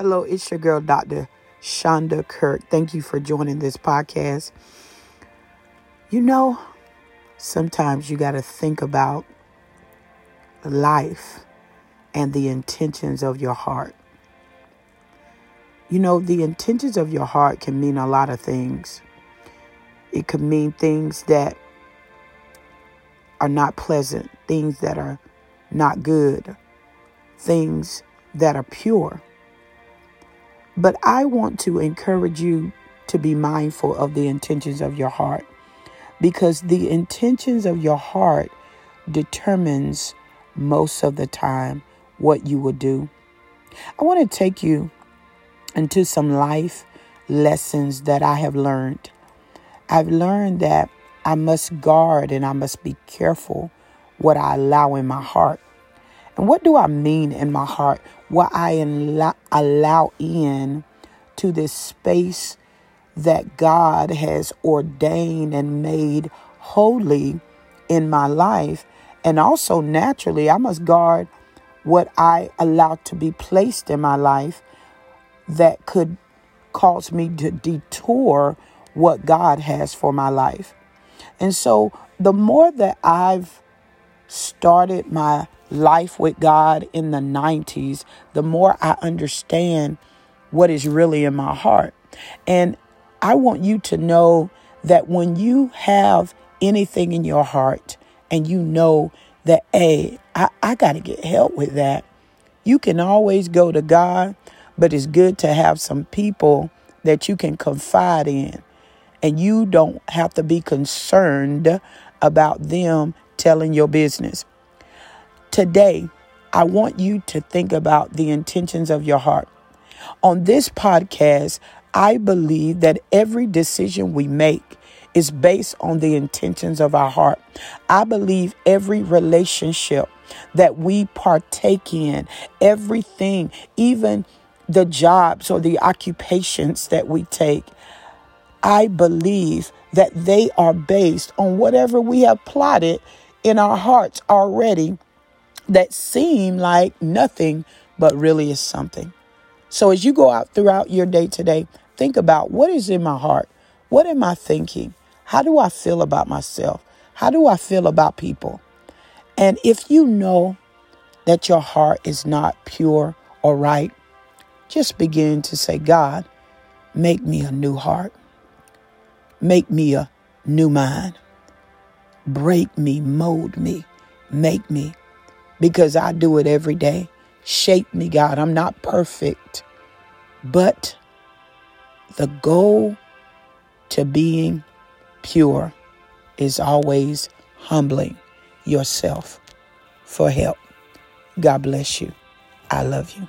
Hello, it's your girl, Dr. Shonda Kirk. Thank you for joining this podcast. You know, sometimes you got to think about life and the intentions of your heart. You know, the intentions of your heart can mean a lot of things. It could mean things that are not pleasant, things that are not good, things that are pure. But I want to encourage you to be mindful of the intentions of your heart because the intentions of your heart determines most of the time what you will do. I want to take you into some life lessons that I have learned. I've learned that I must guard and I must be careful what I allow in my heart. And what do I mean in my heart? What I allow in to this space that God has ordained and made holy in my life. And also, naturally, I must guard what I allow to be placed in my life that could cause me to detour what God has for my life. And so, the more that I've started my life with God in the 90s, the more I understand what is really in my heart. And I want you to know that when you have anything in your heart and you know that, hey, I, I got to get help with that, you can always go to God, but it's good to have some people that you can confide in. And you don't have to be concerned about them telling your business. Today, I want you to think about the intentions of your heart. On this podcast, I believe that every decision we make is based on the intentions of our heart. I believe every relationship that we partake in, everything, even the jobs or the occupations that we take, I believe that they are based on whatever we have plotted in our hearts already that seem like nothing, but really is something. So as you go out throughout your day today, think about what is in my heart? What am I thinking? How do I feel about myself? How do I feel about people? And if you know that your heart is not pure or right, just begin to say, God, make me a new heart. Make me a new mind. Break me, mold me, make me because I do it every day. Shape me, God. I'm not perfect, but the goal to being pure is always humbling yourself for help. God bless you. I love you.